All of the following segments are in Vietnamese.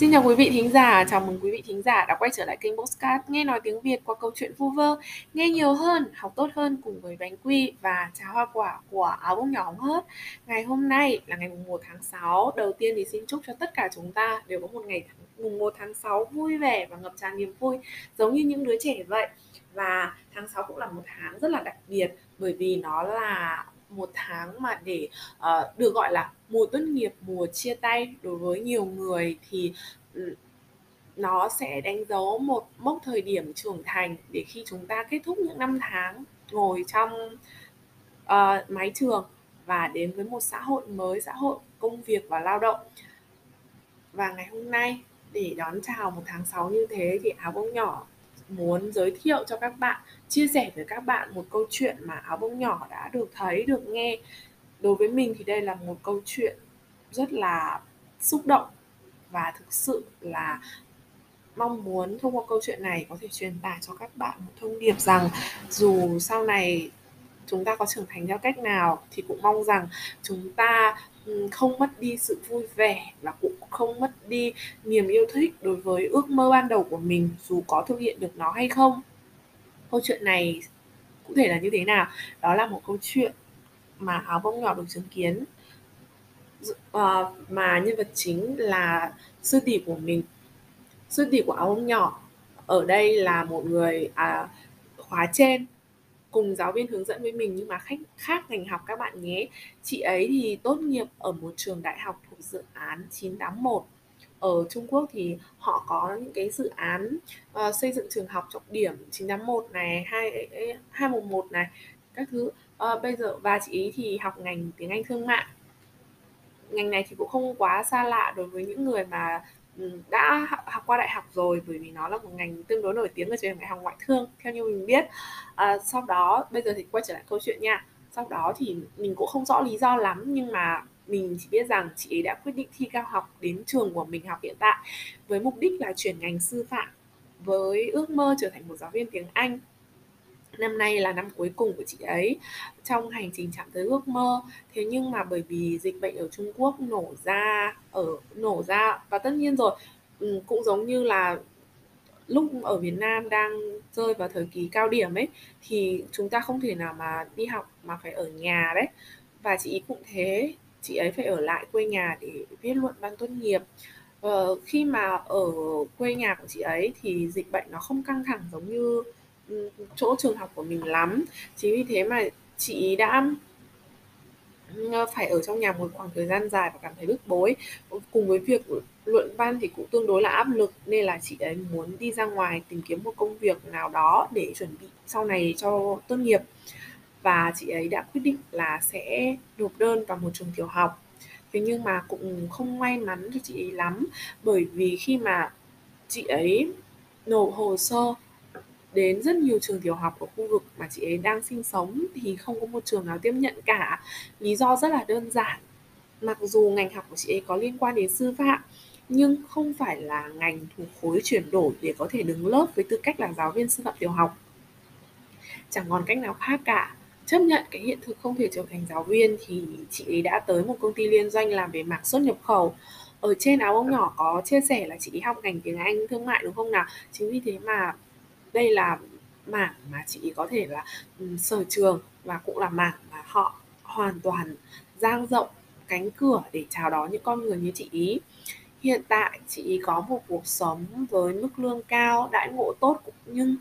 Xin chào quý vị thính giả, chào mừng quý vị thính giả đã quay trở lại kênh Postcard Nghe nói tiếng Việt qua câu chuyện vu vơ. Nghe nhiều hơn, học tốt hơn cùng với bánh quy và trà hoa quả của áo bông nhỏ hóng hớt. Ngày hôm nay là ngày mùng 1 tháng 6 Đầu tiên thì xin chúc cho tất cả chúng ta đều có một ngày mùng 1 tháng 6 vui vẻ và ngập tràn niềm vui Giống như những đứa trẻ vậy. Và tháng 6 cũng là một tháng rất là đặc biệt Bởi vì nó là một tháng mà để uh, được gọi là mùa tốt nghiệp mùa chia tay đối với nhiều người thì ừ, nó sẽ đánh dấu một mốc thời điểm trưởng thành để khi chúng ta kết thúc những năm tháng ngồi trong ờ, uh, máy trường và đến với một xã hội mới xã hội công việc và lao động. Và ngày hôm nay để đón chào một tháng 6 như thế thì áo bông nhỏ muốn giới thiệu cho các bạn, chia sẻ với các bạn một câu chuyện mà áo bông nhỏ đã được thấy, được nghe. Đối với mình thì đây là một câu chuyện rất là xúc động và thực sự là mong muốn thông qua câu chuyện này có thể truyền tải cho các bạn một thông điệp rằng dù sau này chúng ta có trưởng thành theo cách nào thì cũng mong rằng chúng ta Ừ, không mất đi sự vui vẻ và cũng không mất đi niềm yêu thích đối với ước mơ ban đầu của mình dù có thực hiện được nó hay không. Câu chuyện này cụ thể là như thế nào? Đó là một câu chuyện mà áo bông nhỏ được chứng kiến. Ờ, mà nhân vật chính là sư tỷ của mình. Sư tỷ của áo bông nhỏ ở đây là một người à, khóa trên cùng giáo viên hướng dẫn với mình nhưng mà khách khác ngành học các bạn nhé. Chị ấy thì tốt nghiệp ở một trường đại học thuộc dự án 981 ở Trung Quốc thì họ có những cái dự án uh, xây dựng trường học trọng điểm 981 này, 2 211 này, các thứ. Uh, bây giờ và chị ấy thì học ngành tiếng Anh thương mại. Ngành này thì cũng không quá xa lạ đối với những người mà Ừ, đã học qua đại học rồi bởi vì nó là một ngành tương đối nổi tiếng ở trường đại học ngoại thương theo như mình biết. À, sau đó bây giờ thì quay trở lại câu chuyện nha. Sau đó thì mình cũng không rõ lý do lắm nhưng mà mình chỉ biết rằng chị ấy đã quyết định thi cao học đến trường của mình học hiện tại với mục đích là chuyển ngành sư phạm với ước mơ trở thành một giáo viên tiếng Anh năm nay là năm cuối cùng của chị ấy trong hành trình chạm tới ước mơ. Thế nhưng mà bởi vì dịch bệnh ở Trung Quốc nổ ra ở nổ ra và tất nhiên rồi cũng giống như là lúc ở Việt Nam đang rơi vào thời kỳ cao điểm ấy thì chúng ta không thể nào mà đi học mà phải ở nhà đấy. Và chị cũng thế chị ấy phải ở lại quê nhà để viết luận văn tốt nghiệp. Ờ, khi mà ở quê nhà của chị ấy thì dịch bệnh nó không căng thẳng giống như chỗ trường học của mình lắm. Chính vì thế mà chị đã ừ, phải ở trong nhà một khoảng thời gian dài và cảm thấy bức bối. Cùng với việc luận văn thì cũng tương đối là áp lực, nên là chị ấy muốn đi ra ngoài tìm kiếm một công việc nào đó để chuẩn bị sau này cho tốt nghiệp. Và chị ấy đã quyết định là sẽ nộp đơn vào một trường tiểu học. Thế nhưng mà cũng không may mắn cho chị ấy lắm, bởi vì khi mà chị ấy nộp hồ sơ đến rất nhiều trường tiểu học ở khu vực mà chị ấy đang sinh sống thì không có một trường nào tiếp nhận cả. Lý do rất là đơn giản. Mặc dù ngành học của chị ấy có liên quan đến sư phạm, nhưng không phải là ngành thuộc khối chuyển đổi để có thể đứng lớp với tư cách là giáo viên sư phạm tiểu học. Chẳng còn cách nào khác cả. Chấp nhận cái hiện thực không thể trở thành giáo viên thì chị ấy đã tới một công ty liên doanh làm về mảng xuất nhập khẩu. Ở trên áo bông nhỏ có chia sẻ là chị ấy học ngành tiếng Anh, thương mại đúng không nào? Chính vì thế mà đây là mảng mà chị có thể là um, sở trường và cũng là mảng mà họ hoàn toàn dang rộng cánh cửa để chào đón những con người như chị ý. Hiện tại chị ý có một cuộc sống với mức lương cao đãi ngộ tốt nhưng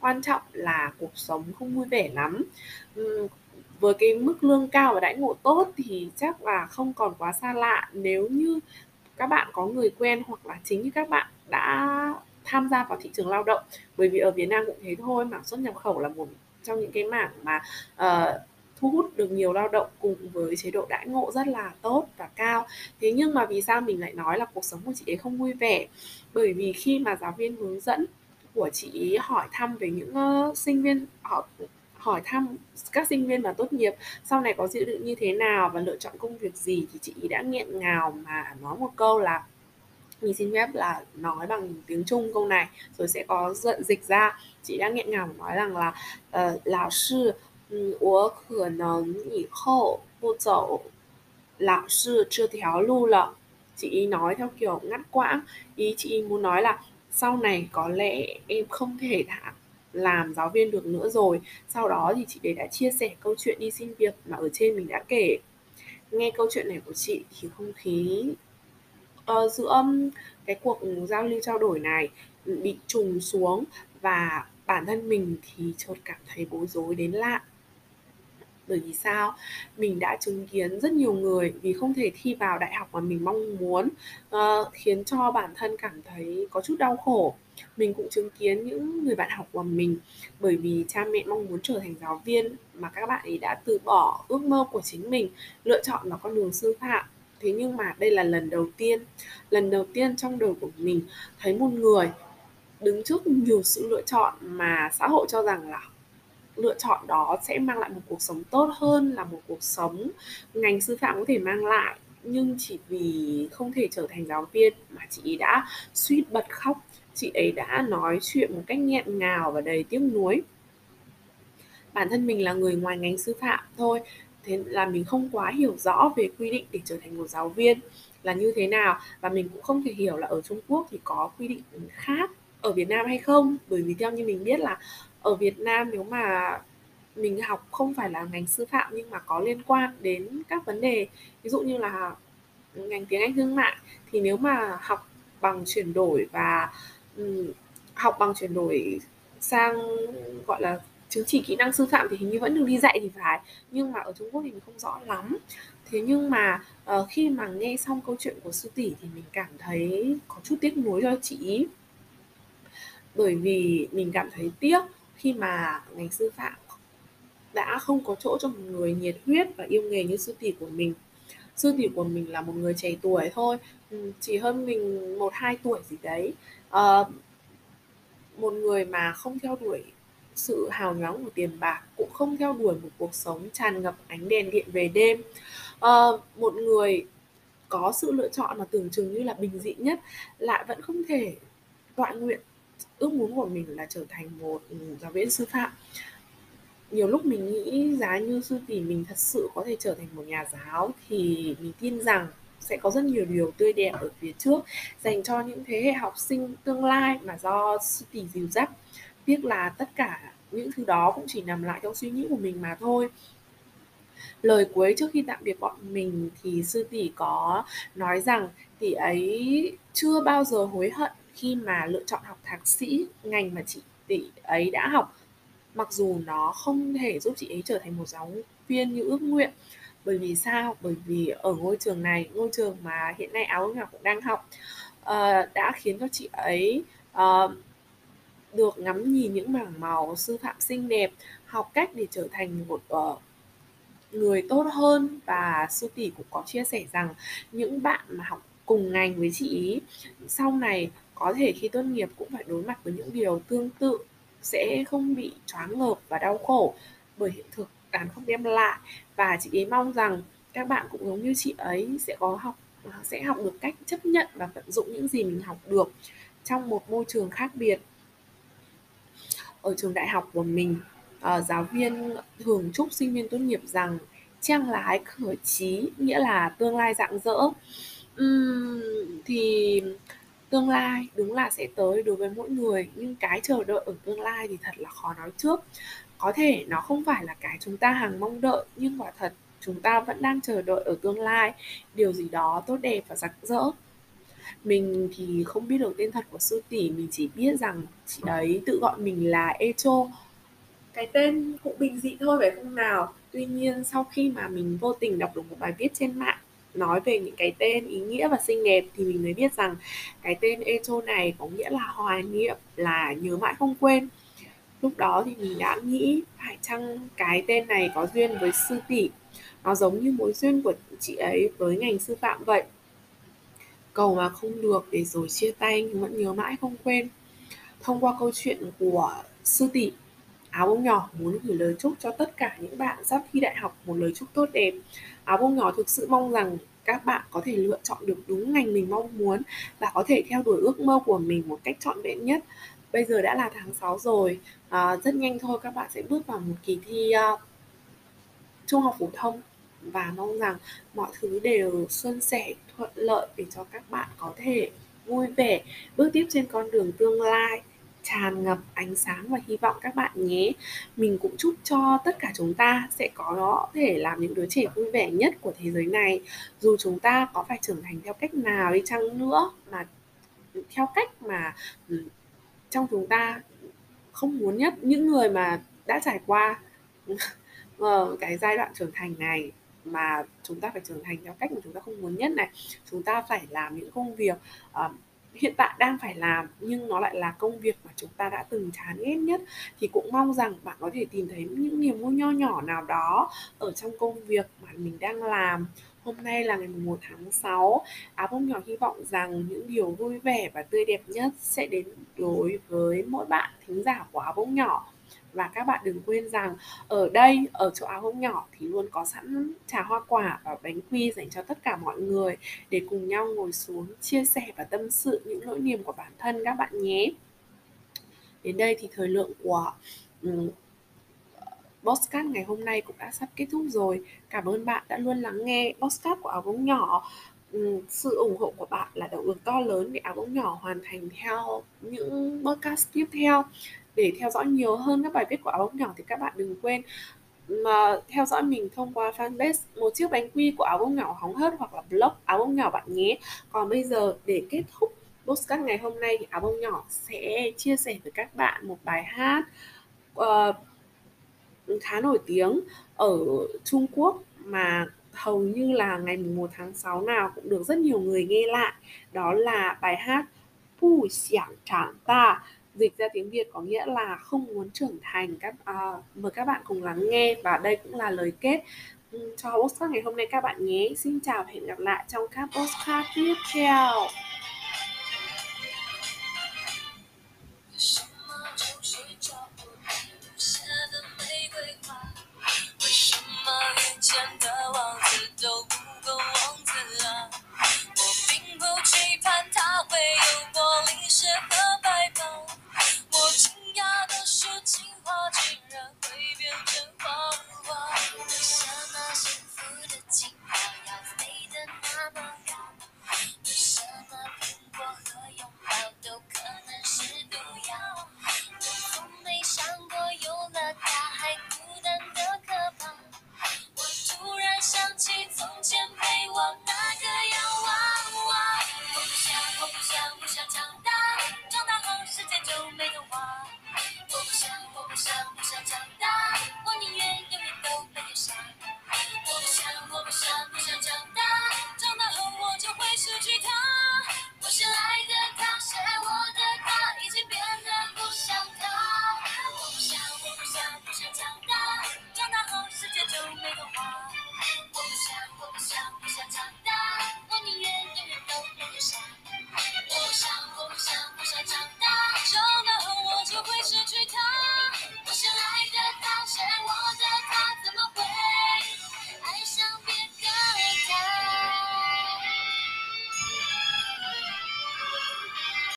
quan trọng là cuộc sống không vui vẻ lắm. Um, với cái mức lương cao và đãi ngộ tốt thì chắc là không còn quá xa lạ. Nếu như các bạn có người quen hoặc là chính như các bạn đã tham gia vào thị trường lao động. Bởi vì ở Việt Nam cũng thế thôi mảng xuất nhập khẩu là một trong những cái mảng mà uh, thu hút được nhiều lao động cùng với chế độ đãi ngộ rất là tốt và cao. Thế nhưng mà vì sao mình lại nói là cuộc sống của chị ấy không vui vẻ? Bởi vì khi mà giáo viên hướng dẫn của chị ấy hỏi thăm về những uh, sinh viên họ hỏi thăm các sinh viên mà tốt nghiệp sau này có dự định như thế nào và lựa chọn công việc gì thì chị đã nghẹn ngào mà nói một câu là mình xin phép là nói bằng tiếng Trung câu này rồi sẽ có dẫn dịch ra chị đã nghẹn ngào nói rằng là uh, lão sư 嗯，我可能以后不走老师这条路了。 chị ý nói theo kiểu ngắt quãng ý chị ý muốn nói là sau này có lẽ em không thể thả làm giáo viên được nữa rồi sau đó thì chị ấy đã chia sẻ câu chuyện đi xin việc mà ở trên mình đã kể nghe câu chuyện này của chị thì không khí Ờ, uh, giữa cái cuộc giao lưu trao đổi này bị trùng xuống và bản thân mình thì chợt cảm thấy bối rối đến lạ. Bởi vì sao? Mình đã chứng kiến rất nhiều người vì không thể thi vào đại học mà mình mong muốn uh, khiến cho bản thân cảm thấy có chút đau khổ. Mình cũng chứng kiến những người bạn học của mình bởi vì cha mẹ mong muốn trở thành giáo viên mà các bạn ấy đã từ bỏ ước mơ của chính mình lựa chọn vào con đường sư phạm thế nhưng mà đây là lần đầu tiên, lần đầu tiên trong đời của mình thấy một người đứng trước nhiều sự lựa chọn mà xã hội cho rằng là lựa chọn đó sẽ mang lại một cuộc sống tốt hơn, là một cuộc sống ngành sư phạm có thể mang lại. Nhưng chỉ vì không thể trở thành giáo viên mà chị ấy đã suýt bật khóc. Chị ấy đã nói chuyện một cách nghẹn ngào và đầy tiếc nuối. Bản thân mình là người ngoài ngành sư phạm thôi thế là mình không quá hiểu rõ về quy định để trở thành một giáo viên là như thế nào. Và mình cũng không thể hiểu là ở Trung Quốc thì có quy định khác ở Việt Nam hay không. Bởi vì theo như mình biết là ở Việt Nam nếu mà mình học không phải là ngành sư phạm nhưng mà có liên quan đến các vấn đề ví dụ như là ngành tiếng Anh thương mại thì nếu mà học bằng chuyển đổi và um, học bằng chuyển đổi sang gọi là chứng chỉ kỹ năng sư phạm thì hình như vẫn được đi dạy thì phải. Nhưng mà ở Trung Quốc thì mình không rõ lắm. Thế nhưng mà uh, khi mà nghe xong câu chuyện của sư tỷ thì mình cảm thấy có chút tiếc nuối cho chị ý. Bởi vì mình cảm thấy tiếc khi mà ngành sư phạm đã không có chỗ cho một người nhiệt huyết và yêu nghề như sư tỷ của mình. Sư tỷ của mình là một người trẻ tuổi thôi ừ, chỉ hơn mình một hai tuổi gì đấy. Uh, một người mà không theo đuổi sự hào nhoáng của tiền bạc cũng không theo đuổi một cuộc sống tràn ngập ánh đèn điện về đêm. À, một người có sự lựa chọn mà tưởng chừng như là bình dị nhất lại vẫn không thể tọa nguyện ước muốn của mình là trở thành một giáo viên sư phạm. Nhiều lúc mình nghĩ giá như sư tỷ mình thật sự có thể trở thành một nhà giáo thì mình tin rằng sẽ có rất nhiều điều tươi đẹp ở phía trước dành cho những thế hệ học sinh tương lai mà do sư tỷ dìu dắt tiếc là tất cả những thứ đó cũng chỉ nằm lại trong suy nghĩ của mình mà thôi. Lời cuối trước khi tạm biệt bọn mình thì sư tỷ có nói rằng tỷ ấy chưa bao giờ hối hận khi mà lựa chọn học thạc sĩ ngành mà chị tỷ ấy đã học. Mặc dù nó không thể giúp chị ấy trở thành một giáo viên như ước nguyện bởi vì sao? Bởi vì ở ngôi trường này ngôi trường mà hiện nay áo ngọc cũng đang học uh, đã khiến cho chị ấy uh, được ngắm nhìn những mảng màu sư phạm xinh đẹp học cách để trở thành một uh, người tốt hơn. Và sư tỷ cũng có chia sẻ rằng những bạn mà học cùng ngành với chị ý sau này có thể khi tốt nghiệp cũng phải đối mặt với những điều tương tự sẽ không bị choáng ngợp và đau khổ bởi hiện thực đàn không đem lại. Và chị ấy mong rằng các bạn cũng giống như chị ấy sẽ có học sẽ học được cách chấp nhận và vận dụng những gì mình học được trong một môi trường khác biệt ở trường đại học của mình uh, giáo viên thường chúc sinh viên tốt nghiệp rằng trang lái khởi trí nghĩa là tương lai rạng rỡ. Uhm, thì tương lai đúng là sẽ tới đối với mỗi người nhưng cái chờ đợi ở tương lai thì thật là khó nói trước. Có thể nó không phải là cái chúng ta hàng mong đợi nhưng quả thật chúng ta vẫn đang chờ đợi ở tương lai. Điều gì đó tốt đẹp và rạng rỡ mình thì không biết được tên thật của sư tỷ, mình chỉ biết rằng chị ấy tự gọi mình là Echo. Cái tên cũng bình dị thôi, phải không nào? Tuy nhiên sau khi mà mình vô tình đọc được một bài viết trên mạng nói về những cái tên ý nghĩa và xinh đẹp thì mình mới biết rằng cái tên Echo này có nghĩa là hoài niệm, là nhớ mãi không quên. Lúc đó thì mình đã nghĩ phải chăng cái tên này có duyên với sư tỷ? Nó giống như mối duyên của chị ấy với ngành sư phạm vậy cầu mà không được để rồi chia tay nhưng vẫn nhớ mãi không quên. Thông qua câu chuyện của sư tỷ áo bông nhỏ muốn gửi lời chúc cho tất cả những bạn sắp thi đại học một lời chúc tốt đẹp. Áo bông nhỏ thực sự mong rằng các bạn có thể lựa chọn được đúng ngành mình mong muốn và có thể theo đuổi ước mơ của mình một cách trọn vẹn nhất. Bây giờ đã là tháng 6 rồi à, rất nhanh thôi các bạn sẽ bước vào một kỳ thi uh, trung học phổ thông và mong rằng mọi thứ đều suôn sẻ, thuận lợi để cho các bạn có thể vui vẻ bước tiếp trên con đường tương lai, tràn ngập ánh sáng và hy vọng các bạn nhé. Mình cũng chúc cho tất cả chúng ta sẽ có thể làm những đứa trẻ vui vẻ nhất của thế giới này. Dù chúng ta có phải trưởng thành theo cách nào đi chăng nữa, mà theo cách mà ừ, trong chúng ta không muốn nhất, những người mà đã trải qua ờ, cái giai đoạn trưởng thành này mà chúng ta phải trưởng thành theo cách mà chúng ta không muốn nhất này. Chúng ta phải làm những công việc uh, hiện tại đang phải làm nhưng nó lại là công việc mà chúng ta đã từng chán ghét nhất. Thì cũng mong rằng bạn có thể tìm thấy những niềm vui nho nhỏ nào đó ở trong công việc mà mình đang làm. Hôm nay là ngày 1 tháng 6 Áo bông nhỏ hy vọng rằng những điều vui vẻ và tươi đẹp nhất sẽ đến đối với mỗi bạn thính giả của áo bông nhỏ và các bạn đừng quên rằng ở đây ở chỗ áo bông nhỏ thì luôn có sẵn trà hoa quả và bánh quy dành cho tất cả mọi người để cùng nhau ngồi xuống chia sẻ và tâm sự những nỗi niềm của bản thân các bạn nhé đến đây thì thời lượng của um, Postcard ngày hôm nay cũng đã sắp kết thúc rồi. Cảm ơn bạn đã luôn lắng nghe Postcard của áo bóng nhỏ. sự ủng hộ của bạn là động lực to lớn để áo bóng nhỏ hoàn thành theo những podcast tiếp theo để theo dõi nhiều hơn các bài viết của áo bông nhỏ thì các bạn đừng quên mà theo dõi mình thông qua fanpage một chiếc bánh quy của áo bông nhỏ hóng hớt hoặc là blog áo bông nhỏ bạn nhé. Còn bây giờ để kết thúc postcard ngày hôm nay thì áo bông nhỏ sẽ chia sẻ với các bạn một bài hát uh, khá nổi tiếng ở Trung Quốc mà hầu như là ngày 1 tháng 6 nào cũng được rất nhiều người nghe lại. Đó là bài hát Bù Xiang Trảng Ta dịch ra tiếng việt có nghĩa là không muốn trưởng thành. Các uh, mời các bạn cùng lắng nghe và đây cũng là lời kết cho podcast ngày hôm nay các bạn nhé. Xin chào và hẹn gặp lại trong các podcast tiếp theo.